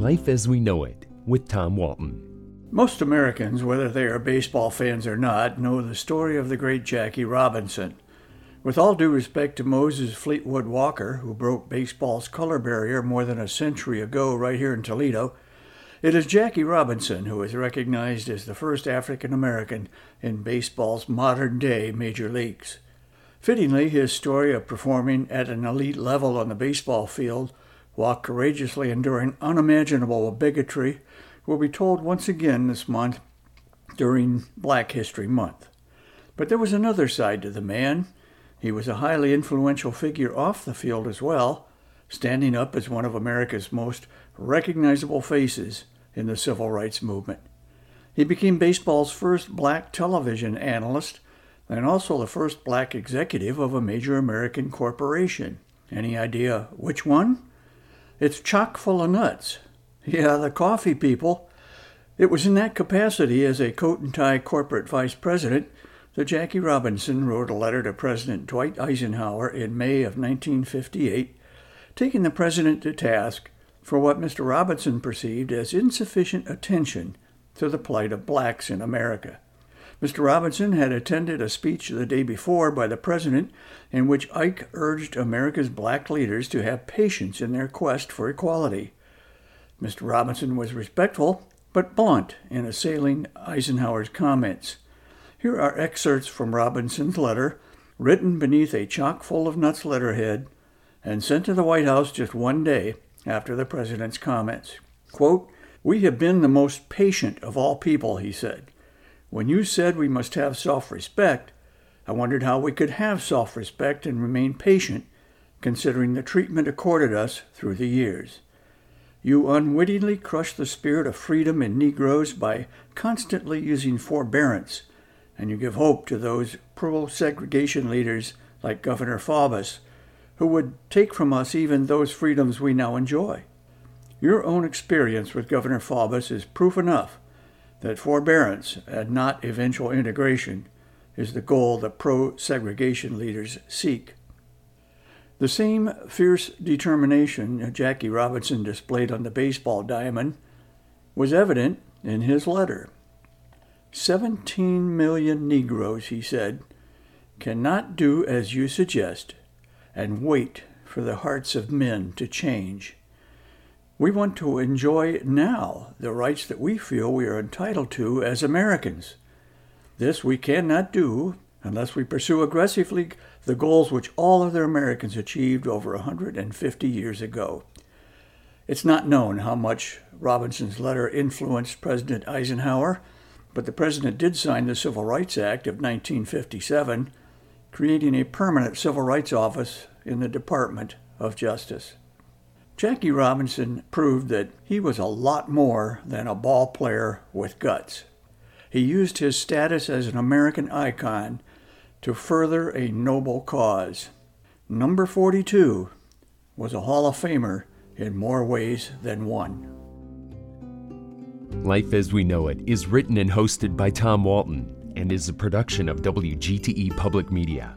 Life as We Know It with Tom Walton. Most Americans, whether they are baseball fans or not, know the story of the great Jackie Robinson. With all due respect to Moses Fleetwood Walker, who broke baseball's color barrier more than a century ago right here in Toledo, it is Jackie Robinson who is recognized as the first African American in baseball's modern day major leagues. Fittingly, his story of performing at an elite level on the baseball field while courageously enduring unimaginable bigotry will be told once again this month during Black History Month. But there was another side to the man. He was a highly influential figure off the field as well, standing up as one of America's most recognizable faces in the civil rights movement. He became baseball's first black television analyst and also the first black executive of a major American corporation. Any idea which one? It's chock full of nuts. Yeah, the coffee people. It was in that capacity as a coat and tie corporate vice president that Jackie Robinson wrote a letter to President Dwight Eisenhower in May of 1958, taking the president to task for what Mr. Robinson perceived as insufficient attention to the plight of blacks in America. Mr. Robinson had attended a speech the day before by the president in which Ike urged America's black leaders to have patience in their quest for equality. Mr. Robinson was respectful but blunt in assailing Eisenhower's comments. Here are excerpts from Robinson's letter, written beneath a chock full of nuts letterhead and sent to the White House just one day after the president's comments. Quote, We have been the most patient of all people, he said. When you said we must have self respect, I wondered how we could have self respect and remain patient, considering the treatment accorded us through the years. You unwittingly crush the spirit of freedom in Negroes by constantly using forbearance, and you give hope to those pro segregation leaders like Governor Faubus, who would take from us even those freedoms we now enjoy. Your own experience with Governor Faubus is proof enough that forbearance and not eventual integration is the goal that pro segregation leaders seek. The same fierce determination Jackie Robinson displayed on the baseball diamond was evident in his letter. Seventeen million Negroes, he said, cannot do as you suggest and wait for the hearts of men to change. We want to enjoy now the rights that we feel we are entitled to as Americans. This we cannot do unless we pursue aggressively the goals which all other Americans achieved over 150 years ago. It's not known how much Robinson's letter influenced President Eisenhower, but the president did sign the Civil Rights Act of 1957, creating a permanent civil rights office in the Department of Justice. Jackie Robinson proved that he was a lot more than a ball player with guts. He used his status as an American icon to further a noble cause. Number 42 was a Hall of Famer in more ways than one. Life as We Know It is written and hosted by Tom Walton and is a production of WGTE Public Media.